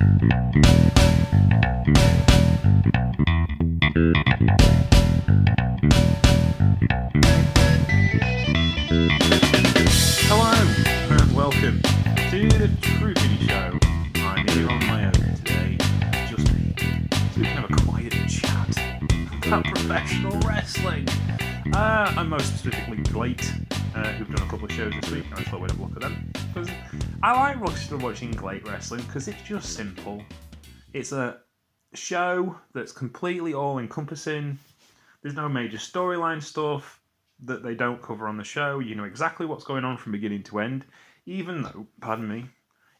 I'm here on my own today, just me, so have a quiet chat about professional wrestling. And most specifically, GLEAT, uh, who've done a couple of shows this week. I thought we'd have a look at them because I like watching watching GLEAT wrestling because it's just simple. It's a show that's completely all encompassing. There's no major storyline stuff that they don't cover on the show. You know exactly what's going on from beginning to end. Even though, pardon me,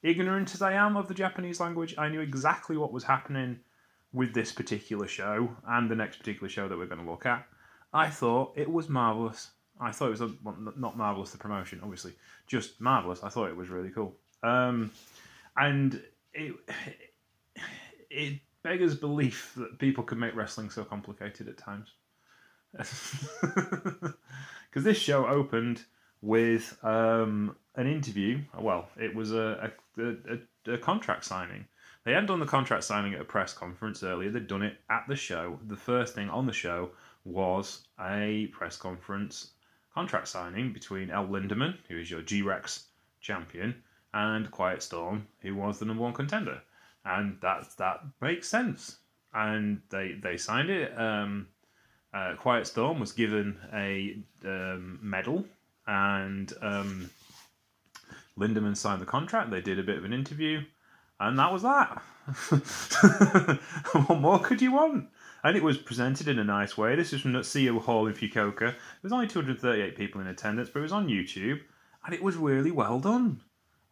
ignorant as I am of the Japanese language, I knew exactly what was happening with this particular show and the next particular show that we're going to look at. I thought it was marvelous. I thought it was a, well, not marvelous the promotion, obviously, just marvelous. I thought it was really cool, um, and it it beggars belief that people can make wrestling so complicated at times. Because this show opened with um, an interview. Well, it was a, a, a, a contract signing. They hadn't done the contract signing at a press conference earlier. They'd done it at the show. The first thing on the show was a press conference contract signing between El Lindaman, who is your G Rex champion, and Quiet Storm, who was the number one contender. And that that makes sense. And they they signed it. Um, uh, Quiet Storm was given a um, medal, and um, Lindaman signed the contract. They did a bit of an interview, and that was that. what more could you want? And it was presented in a nice way. This is from the CEO Hall in Fukuoka. There was only 238 people in attendance, but it was on YouTube, and it was really well done.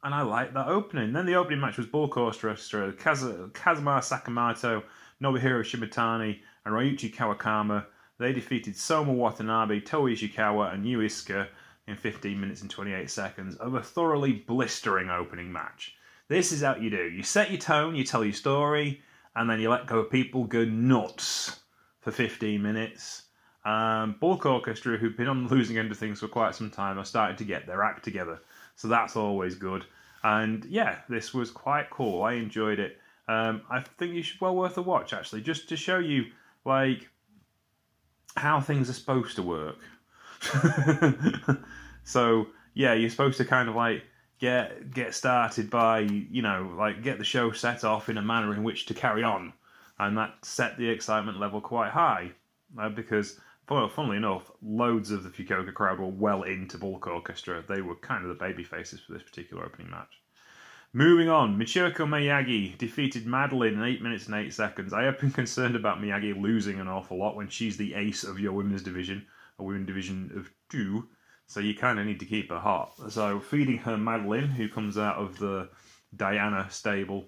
And I liked that opening. Then the opening match was Bulk Orchestra, Kaz- Kazuma Sakamoto, Nobuhiro Shimatani, and Ryuichi Kawakami. They defeated Soma Watanabe, Toa Ishikawa, and Yu Iizuka in 15 minutes and 28 seconds of a thoroughly blistering opening match. This is how you do. You set your tone, you tell your story, and then you let go of people go nuts for 15 minutes. Um, Bulk Orchestra, who've been on the losing end of things for quite some time, are starting to get their act together. So that's always good. And yeah, this was quite cool. I enjoyed it. Um, I think you should well worth a watch actually, just to show you like how things are supposed to work. so yeah, you're supposed to kind of like get get started by you know like get the show set off in a manner in which to carry on, and that set the excitement level quite high uh, because. Funnily enough, loads of the Fukuoka crowd were well into Bulk Orchestra. They were kind of the baby faces for this particular opening match. Moving on, Michiko Miyagi defeated Madeline in 8 minutes and 8 seconds. I have been concerned about Miyagi losing an awful lot when she's the ace of your women's division, a women division of two, so you kind of need to keep her hot. So, feeding her Madeline, who comes out of the Diana stable,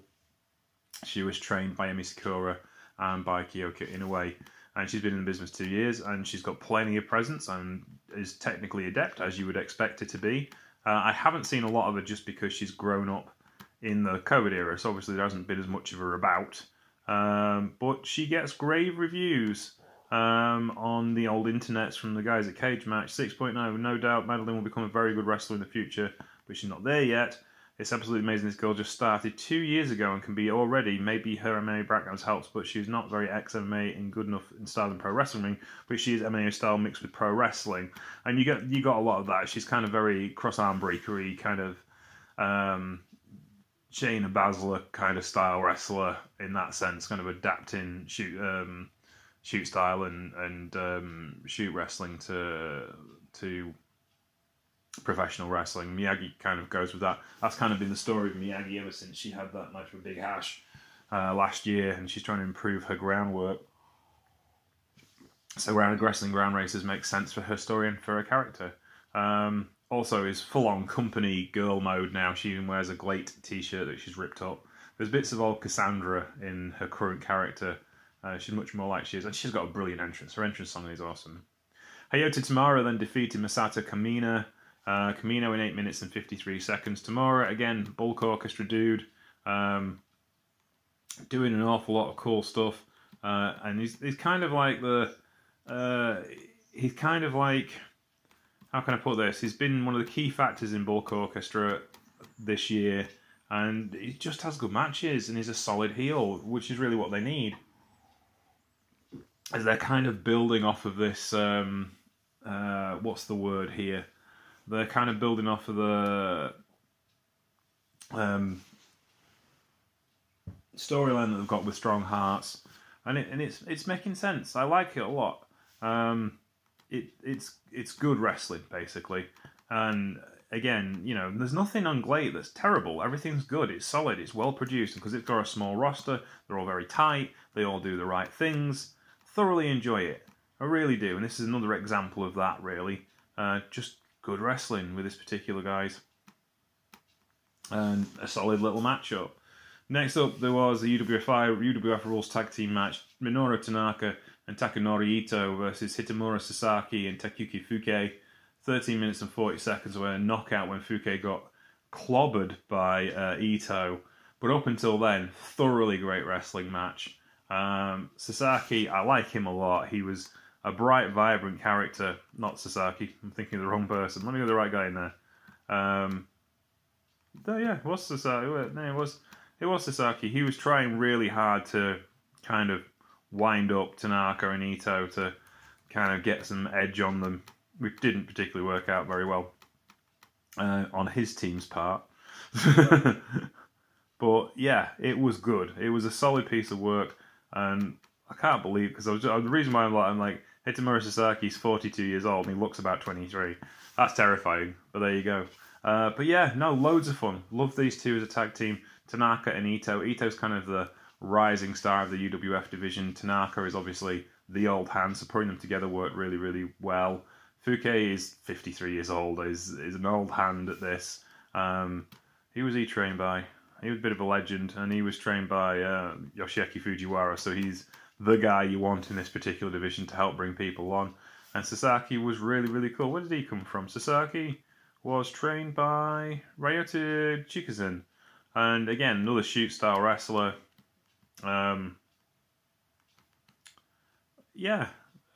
she was trained by Emi Sakura and by Kyoko Inoue. And she's been in the business two years, and she's got plenty of presence and is technically adept, as you would expect her to be. Uh, I haven't seen a lot of her just because she's grown up in the COVID era, so obviously there hasn't been as much of her about. Um, but she gets grave reviews um, on the old internets from the guys at Cage Match. 6.9, no doubt Madeline will become a very good wrestler in the future, but she's not there yet. It's absolutely amazing this girl just started two years ago and can be already, maybe her MMA background helps, but she's not very ex MMA and good enough in style in pro wrestling, but she is MMA style mixed with pro wrestling. And you get you got a lot of that. She's kind of very cross arm breakery, kind of um, Shayna Baszler kind of style wrestler in that sense, kind of adapting shoot um, shoot style and and um, shoot wrestling to to professional wrestling. Miyagi kind of goes with that. That's kind of been the story of Miyagi ever since she had that match with Big Hash uh, last year, and she's trying to improve her groundwork. So, round wrestling ground races makes sense for her story and for her character. Um, also is full on company girl mode now. She even wears a GLEAT t shirt that she's ripped up. There's bits of old Cassandra in her current character. Uh, she's much more like she is, and she's got a brilliant entrance. Her entrance song is awesome. Hayato Tamura then defeated Masato Kamina. Uh, Kamino in 8 minutes and 53 seconds. Tamura, again, bulk orchestra dude, um, doing an awful lot of cool stuff. Uh, and he's, he's kind of like the. Uh, he's kind of like how can I put this? He's been one of the key factors in Bulk Orchestra this year. and he just has good matches and he's a solid heel, which is really what they need. As they're kind of building off of this, um, uh, what's the word here? They're kind of building off of the um, storyline that they've got with Strong Hearts, and it, and it's it's making sense. I like it a lot. Um, it it's it's good wrestling basically, and again, you know, there's nothing on GLEAT that's terrible. Everything's good. It's solid. It's well produced because it's got a small roster. They're all very tight. They all do the right things. Thoroughly enjoy it. I really do. And this is another example of that. Really, uh, just good wrestling with this particular guys, and a solid little matchup. Next up, there was the UWFI UWF Rules Tag Team match: Minoru Tanaka and Takanori Ito versus Hitomura Sasaki and Takaku Fuke. 13 minutes and 40 seconds were a knockout when Fuke got clobbered by uh, Ito. But up until then, thoroughly great wrestling match. Um, Sasaki, I like him a lot. He was a bright, vibrant character. Not Sasaki. I'm thinking of the wrong person. Let me get the right guy in there. Um, yeah, it was Sasaki. No, it was it was Sasaki. He was trying really hard to kind of wind up Tanaka and Ito to kind of get some edge on them which didn't particularly work out very well uh, on his team's part. but yeah, it was good. It was a solid piece of work, and I can't believe because I was just, the reason why I'm like I'm like Hitomura Sasaki's 42 years old and he looks about 23. That's terrifying, but there you go. Uh, but yeah, no, loads of fun. Love these two as a tag team. Tanaka and Ito. Ito's kind of the rising star of the UWF division. Tanaka is obviously the old hand, so putting them together worked really, really well. Fuke is 53 years old, is, is an old hand at this. Um, he was he trained by? He was a bit of a legend, and he was trained by uh, Yoshiaki Fujiwara, so he's the guy you want in this particular division to help bring people on. And Sasaki was really, really cool. Where did he come from? Sasaki was trained by Ryota Chikuzen, and again, another shoot style wrestler. Um, yeah,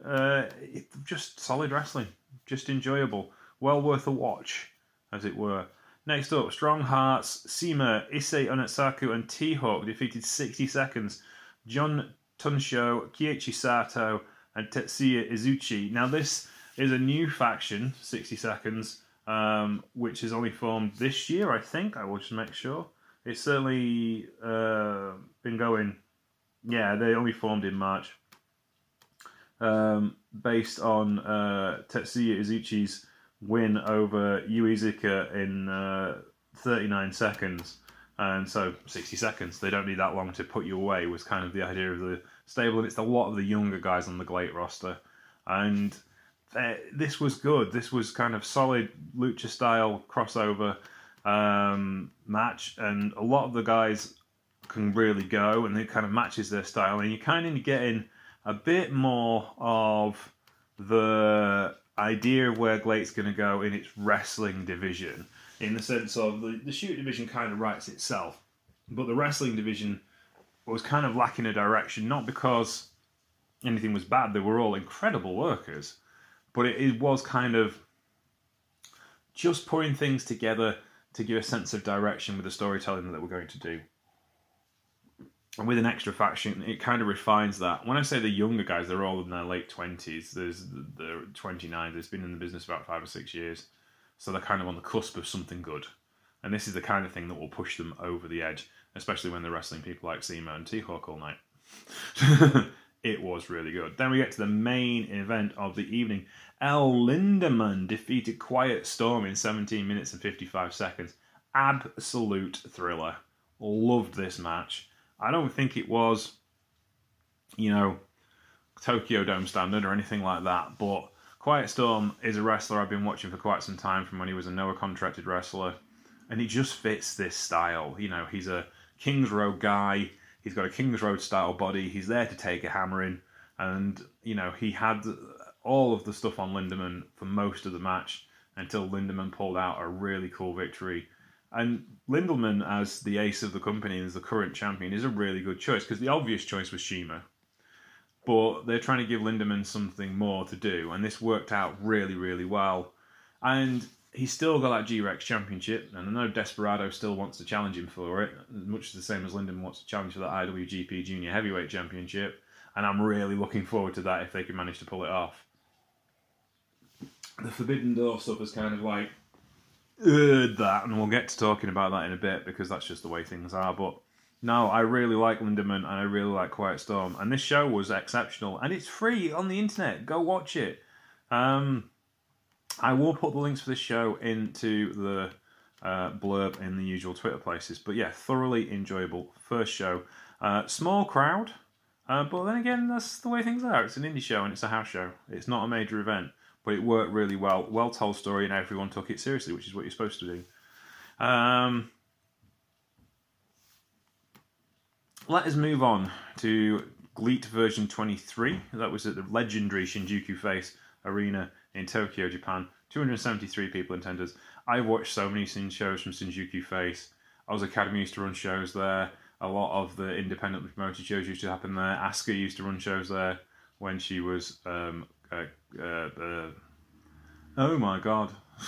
uh, it, just solid wrestling, just enjoyable, well worth a watch, as it were. Next up, Strong Hearts, CIMA, Issei Onitsuka, and T-Hawk defeated 60 seconds. Jun Tonsho, Keiichi Sato, and Tetsuya Izuchi. Now, this is a new faction, 60 seconds, um, which has only formed this year, I think. I will just make sure. It's certainly uh, been going. Yeah, they only formed in March um, based on uh, Tetsuya Izuchi's win over Yu Iizuka in uh, 39 seconds. And so 60 seconds, they don't need that long to put you away, was kind of the idea of the stable. And it's a lot of the younger guys on the GLEAT roster. And uh, this was good. This was kind of solid lucha style crossover um, match. And a lot of the guys can really go and it kind of matches their style. And you're kind of get in a bit more of the idea of where GLEAT's going to go in its wrestling division, in the sense of the, the shoot division kind of writes itself, but the wrestling division was kind of lacking a direction, not because anything was bad, they were all incredible workers, but it, it was kind of just putting things together to give a sense of direction with the storytelling that we're going to do and with an extra faction, it kind of refines that. When I say the younger guys, they're all in their late twenties. There's the, the 29. There's been in the business about five or six years, so they're kind of on the cusp of something good. And this is the kind of thing that will push them over the edge, especially when they're wrestling people like CIMA and T-Hawk all night. it was really good. Then we get to the main event of the evening. El Lindaman defeated Quiet Storm in 17 minutes and 55 seconds. Absolute thriller. Loved this match. I don't think it was, you know, Tokyo Dome standard or anything like that. But Quiet Storm is a wrestler I've been watching for quite some time from when he was a Noah contracted wrestler, and he just fits this style. You know, he's a Kings Road guy. He's got a Kings Road style body. He's there to take a hammering, and you know he had all of the stuff on Lindaman for most of the match until Lindaman pulled out a really cool victory and Lindaman, as the ace of the company and as the current champion, is a really good choice because the obvious choice was CIMA. But they're trying to give Lindaman something more to do, and this worked out really, really well. And he's still got that G Rex championship, and I know Desperado still wants to challenge him for it, much the same as Lyndon wants to challenge for that IWGP Junior Heavyweight Championship. And I'm really looking forward to that if they can manage to pull it off. The Forbidden Door stuff is kind of like uh, that, and we'll get to talking about that in a bit because that's just the way things are. But no, I really like Lindaman and I really like Quiet Storm, and this show was exceptional, and it's free on the internet. Go watch it. Um, I will put the links for this show into the uh, blurb in the usual Twitter places. But yeah, thoroughly enjoyable first show. Uh, small crowd, uh, but then again, that's the way things are. It's an indie show and it's a house show. It's not a major event, but it worked really well. Well told story, and everyone took it seriously, which is what you're supposed to do. Um, let us move on to GLEAT version 23. That was at the legendary Shinjuku Face Arena in Tokyo, Japan. 273 people in attendance. I watched so many shows from Shinjuku Face. I was Academy used to run shows there. A lot of the independently promoted shows used to happen there. Asuka used to run shows there when she was. Um, uh, uh, oh my god.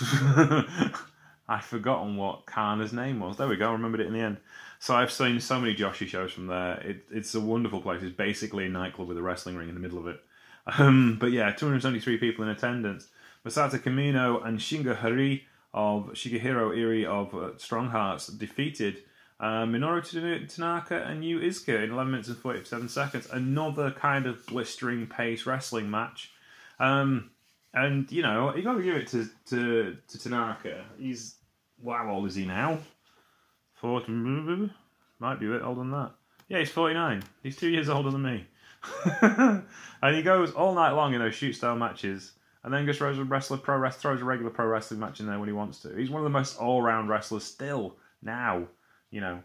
I'd forgotten what Kana's name was. There we go, I remembered it in the end. So I've seen so many Joshi shows from there. It, it's a wonderful place. It's basically a nightclub with a wrestling ring in the middle of it. Um, but yeah, 273 people in attendance. Masato Kamino and Shingo Hari of Shigehiro Irie of uh, Strong Hearts defeated uh, Minoru Tanaka and Yu Izuka in 11 minutes and 47 seconds. Another kind of blistering pace wrestling match. Um, and, you know, you got to give it to, to, to Tanaka. He's, wow, how old is he now? 40, might be a bit older than that. Yeah, he's 49. He's two years older than me. and he goes all night long in those shoot style matches and then just throws a wrestler pro wrestler throws a regular pro wrestling match in there when he wants to. He's one of the most all round wrestlers still now. You know,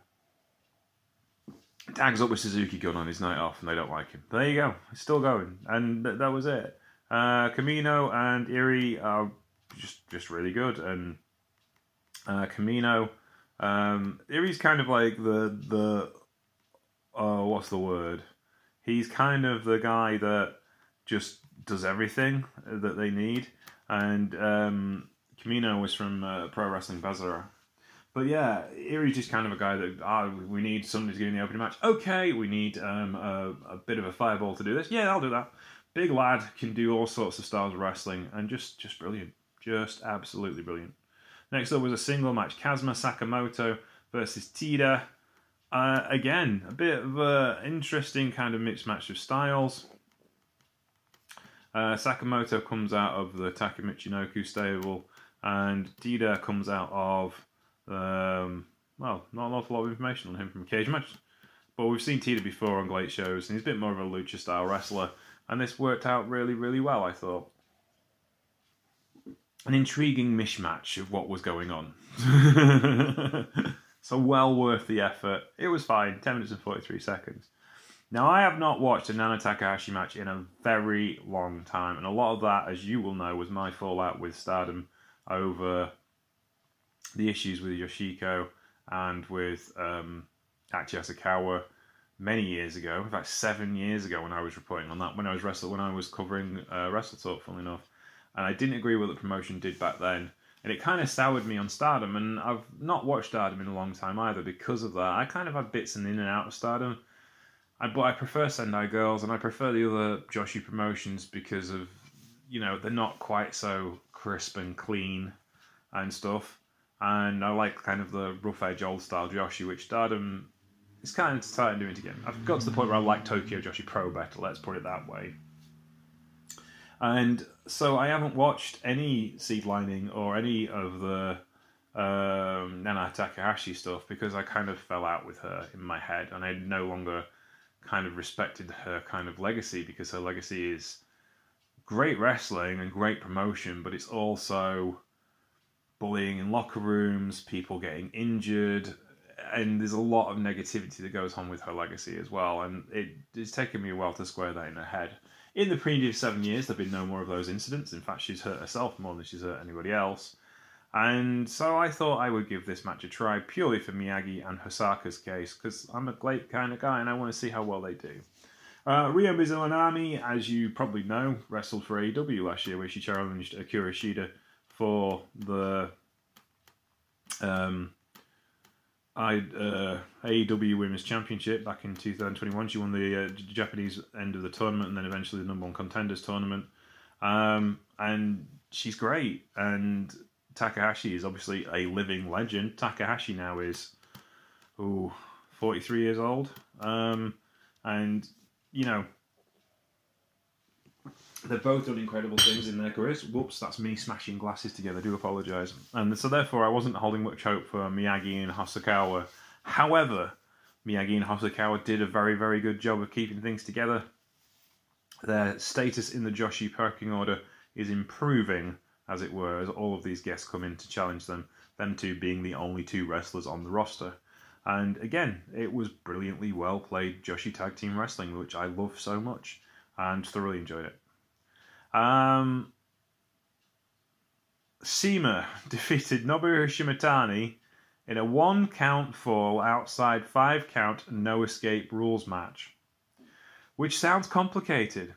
tags up with Suzuki Gun on his night off, and they don't like him. But there you go, he's still going, and th- that was it. Uh, Kamino and Irie are just just really good, and uh, Kamino, um, Irie's kind of like the the oh, what's the word? He's kind of the guy that just does everything that they need. And um, Kamino was from uh, Pro Wrestling Basara. But yeah, Irie's just kind of a guy that oh, we need somebody to get in the opening match. Okay, we need um, a, a, bit of a fireball to do this. Yeah, I'll do that. Big lad can do all sorts of styles of wrestling and just just brilliant, just absolutely brilliant. Next up was a single match: Kazuma Sakamoto versus Tida. Uh, again, a bit of an interesting kind of mixed match of styles. Uh, Sakamoto comes out of the Taka Michinoku stable, and Tida comes out of, um, well, not an awful lot of information on him from Cage Match. But we've seen Tida before on GLEAT shows, and he's a bit more of a lucha style wrestler, and this worked out really, really well, I thought. An intriguing mishmash of what was going on. so well worth the effort. It was fine, 10 minutes and 43 seconds. Now, I have not watched a Nana Takahashi match in a very long time, and a lot of that, as you will know, was my fallout with Stardom over the issues with Yoshiko and with um, Act Yasukawa many years ago. In fact, seven years ago when I was reporting on that, when I was wrestle, when I was covering uh, Wrestle Talk, funnily enough, and I didn't agree with what the promotion did back then. And it kind of soured me on Stardom, and I've not watched Stardom in a long time either because of that. I kind of had bits and in and out of Stardom I, but I prefer Sendai Girls and I prefer the other Joshi promotions because of, you know, they're not quite so crisp and clean and stuff. And I like kind of the rough edge old style Joshi, which Stardom is kind of starting doing it again. I've got to the point where I like Tokyo Joshi Pro better, let's put it that way. And so I haven't watched any SEAdLINNNG or any of the um, Nana Takahashi stuff because I kind of fell out with her in my head and I no longer kind of respected her kind of legacy because her legacy is great wrestling and great promotion, but it's also bullying in locker rooms, people getting injured, and there's a lot of negativity that goes on with her legacy as well. And it, it's taken me a while to square that in her head. In the previous seven years, there have been no more of those incidents. In fact, she's hurt herself more than she's hurt anybody else. And so I thought I would give this match a try purely for Miyagi and Hosaka's case because I'm a great kind of guy and I want to see how well they do. Uh, Ryo Mizunami, as you probably know, wrestled for AEW last year where she challenged Hikaru Shida for the um, I uh, AEW Women's Championship back in 2021. She won the uh, Japanese end of the tournament and then eventually the number one contenders tournament. Um, and she's great. And Takahashi is obviously a living legend. Takahashi now is, ooh, 43 years old. Um, and, you know, they've both done incredible things in their careers. Whoops, that's me smashing glasses together. Do apologise. And so, therefore, I wasn't holding much hope for Miyagi and Hosokawa. However, Miyagi and Hosokawa did a very, very good job of keeping things together. Their status in the Joshi pecking order is improving, as it were, as all of these guests come in to challenge them, them two being the only two wrestlers on the roster. And again, it was brilliantly well played Joshi Tag Team Wrestling, which I love so much and thoroughly enjoyed it. Um, CIMA defeated Nobuo Shimatani in a one count fall outside five count no escape rules match. Which sounds complicated.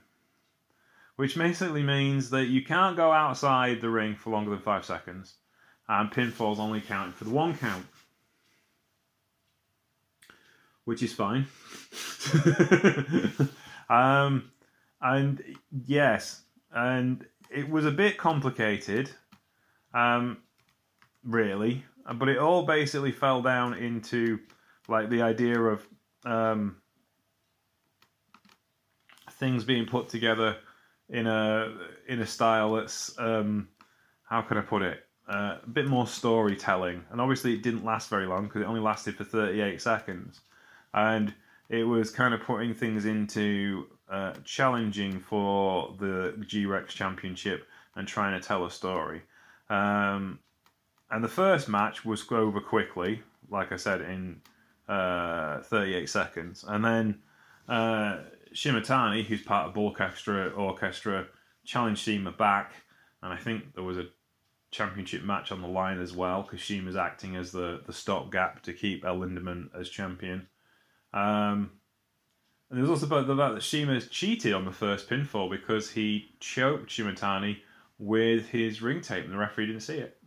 Which basically means that you can't go outside the ring for longer than five seconds, and pinfalls only count for the one count. Which is fine. um, and yes, and it was a bit complicated, um, really. But it all basically fell down into like the idea of um, things being put together in a in a style that's um, how can I put it uh, a bit more storytelling. And obviously, it didn't last very long because it only lasted for 38 seconds, and it was kind of putting things into uh, challenging for the G Rex Championship and trying to tell a story. Um, and the first match was over quickly, like I said, in uh, 38 seconds. And then uh, Shimatani, who's part of Bulk Extra Orchestra, challenged CIMA back. And I think there was a championship match on the line as well because CIMA's acting as the, the stopgap to keep El Lindaman as champion. Um, and there's also about the fact that CIMA cheated on the first pinfall because he choked Shimatani with his ring tape and the referee didn't see it.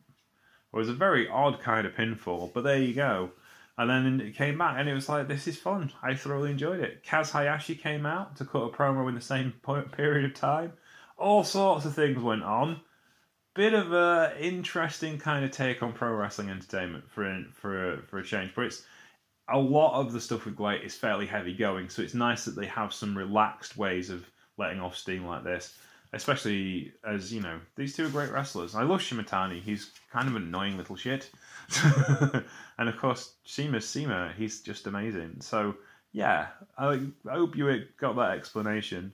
It was a very odd kind of pinfall, but there you go. And then it came back and it was like, this is fun. I thoroughly enjoyed it. Kaz Hayashi came out to cut a promo in the same period of time. All sorts of things went on. Bit of a interesting kind of take on pro wrestling entertainment for for for a change, but it's a lot of the stuff with GLEAT is fairly heavy going, so it's nice that they have some relaxed ways of letting off steam like this. Especially as, you know, these two are great wrestlers. I love Shimatani, he's kind of an annoying little shit. and of course, CIMA's CIMA, he's just amazing. So, yeah, I, I hope you got that explanation.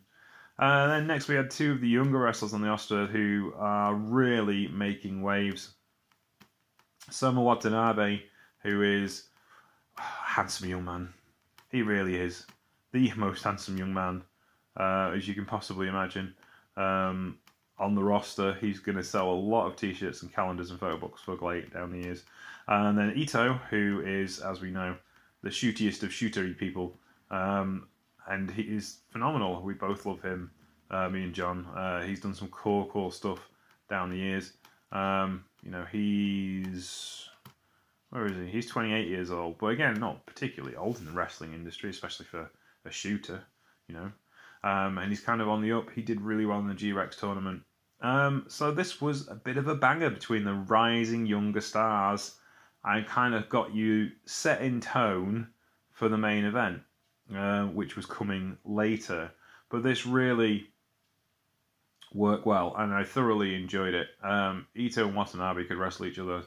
Uh, then next we had two of the younger wrestlers on the roster who are really making waves. Soma Watanabe, who is handsome young man. He really is the most handsome young man uh, as you can possibly imagine. Um, on the roster, he's going to sell a lot of t-shirts and calendars and photo books for GLEAT down the years. And then Ito, who is, as we know, the shootiest of shootery people, um, and he is phenomenal. We both love him, uh, me and John. Uh, he's done some cool, cool stuff down the years. Um, you know, he's where is he? He's 28 years old, but again, not particularly old in the wrestling industry, especially for a shooter, you know. Um, and he's kind of on the up. He did really well in the G Rex tournament. Um, so this was a bit of a banger between the rising younger stars. I kind of got you set in tone for the main event, uh, which was coming later. But this really worked well, and I thoroughly enjoyed it. Um, Ito and Watanabe could wrestle each other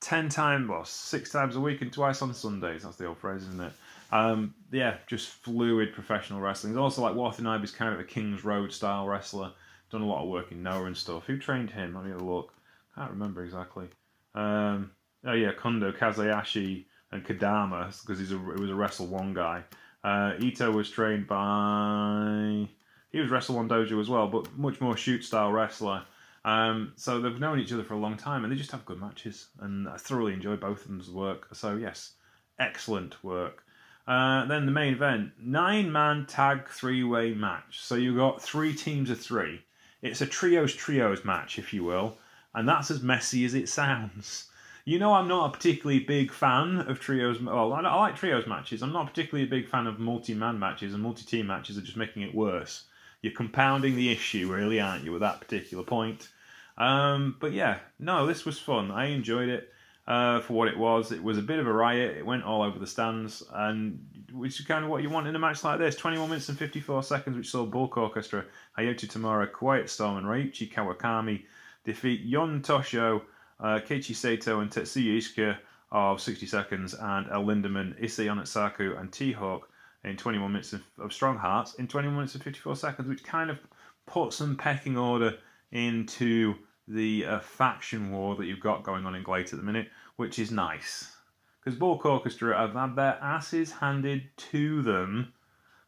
ten times, well, six times a week and twice on Sundays. That's the old phrase, isn't it? Um, yeah, just fluid professional wrestling. He's also like Watanabe is kind of a King's Road style wrestler. Done a lot of work in Noah and stuff. Who trained him? Let me have a look. Can't remember exactly. Um, oh yeah, Kondo, Kaz Hayashi, and Kadama because he's a he was a Wrestle One guy. Uh, Ito was trained by he was Wrestle One Dojo as well, but much more shoot style wrestler. Um, so they've known each other for a long time, and they just have good matches. And I thoroughly enjoy both of them's work. So yes, excellent work. Uh, then the main event, nine-man tag three-way match. So you've got three teams of three. It's a trios trios match, if you will. and that's as messy as it sounds. You know, I'm not a particularly big fan of trios. Well, I like trios matches. I'm not particularly a big fan of multi-man matches, and multi-team matches are just making it worse. You're compounding the issue, really, aren't you, at that particular point? Um, but yeah, no, this was fun. I enjoyed it uh, for what it was. It was a bit of a riot. It went all over the stands, and which is kind of what you want in a match like this. 21 minutes and 54 seconds, which saw Bulk Orchestra, Hayato Tamura, Quiet Storm, and Ryuichi Kawakami defeat Jun Tonsho, uh, Keiichi Sato, and Tetsuya Izuchi of 60 seconds, and El Lindaman, Issei Onitsuka, and T-Hawk in 21 minutes of, of Strong Hearts in 21 minutes and 54 seconds, which kind of put some pecking order into the uh, faction war that you've got going on in GLEAT at the minute, which is nice. Because Bulk Orchestra have had their asses handed to them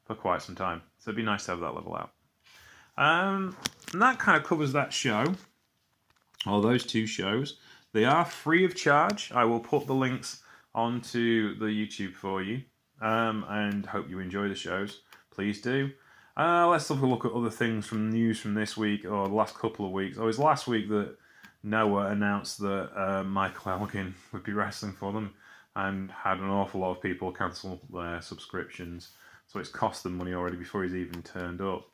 for quite some time. So it'd be nice to have that level out. Um, and that kind of covers that show, or those two shows. They are free of charge. I will put the links onto the YouTube for you um, and hope you enjoy the shows. Please do. Uh, let's have a look at other things from news from this week or the last couple of weeks. Oh, it was last week that Noah announced that uh, Michael Elgin would be wrestling for them and had an awful lot of people cancel their subscriptions. So it's cost them money already before he's even turned up.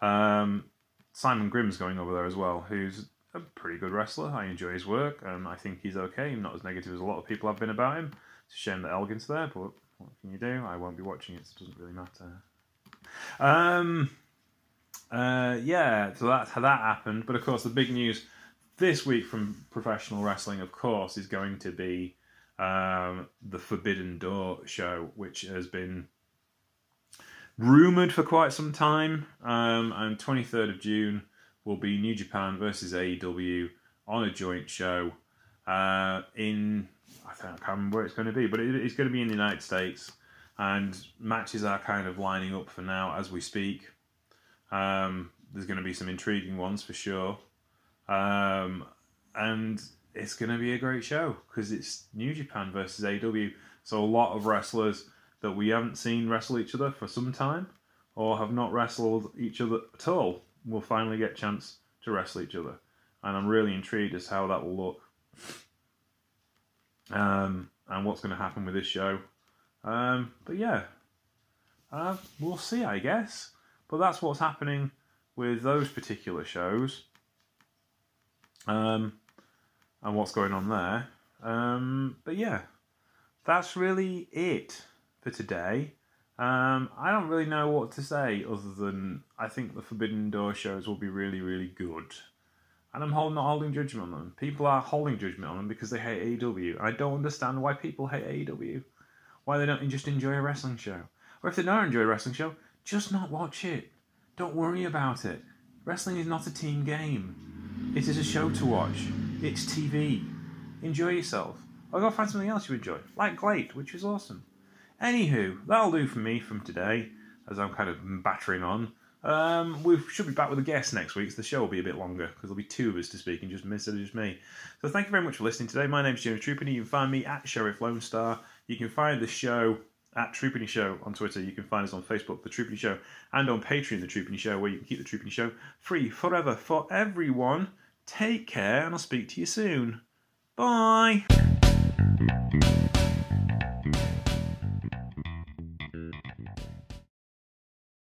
Um, Simon Grimm's going over there as well, who's a pretty good wrestler. I enjoy his work. and I think he's okay. Not as negative as a lot of people have been about him. It's a shame that Elgin's there, but what can you do? I won't be watching it, so it doesn't really matter. Um, uh, yeah, so that's how that happened. But of course, the big news this week from professional wrestling, of course, is going to be um, the Forbidden Door show, which has been rumored for quite some time. Um, and 23rd of June will be New Japan versus AEW on a joint show uh, in I, can't remember where it's going to be, but it, it's going to be in the United States, and matches are kind of lining up for now as we speak. Um, there's going to be some intriguing ones for sure, um, and it's going to be a great show because it's New Japan versus AW. So a lot of wrestlers that we haven't seen wrestle each other for some time, or have not wrestled each other at all, will finally get a chance to wrestle each other, and I'm really intrigued as how that will look um, and what's going to happen with this show. Um, but yeah, uh, we'll see, I guess. But that's what's happening with those particular shows, um, and what's going on there. Um, but yeah, that's really it for today. Um, I don't really know what to say other than I think the Forbidden Door shows will be really, really good and I'm not holding judgment on them. People are holding judgment on them because they hate AEW. I don't understand why people hate AEW. Why they don't just enjoy a wrestling show. Or if they don't enjoy a wrestling show, just not watch it. Don't worry about it. Wrestling is not a team game. It is a show to watch. It's TV. Enjoy yourself. Or go find something else you enjoy, like GLEAT, which is awesome. Anywho, that'll do for me from today, as I'm kind of battering on. Um, we should be back with a guest next week, so the show will be a bit longer because there'll be two of us to speak and just instead of just me. So thank you very much for listening today. My name is James Trupany. You can find me at Sheriff Lone Star. You can find the show at Trupany Show on Twitter. You can find us on Facebook, The Trupany Show, and on Patreon, The Trupany Show, where you can keep The Trupany Show free forever for everyone. Take care, and I'll speak to you soon. Bye.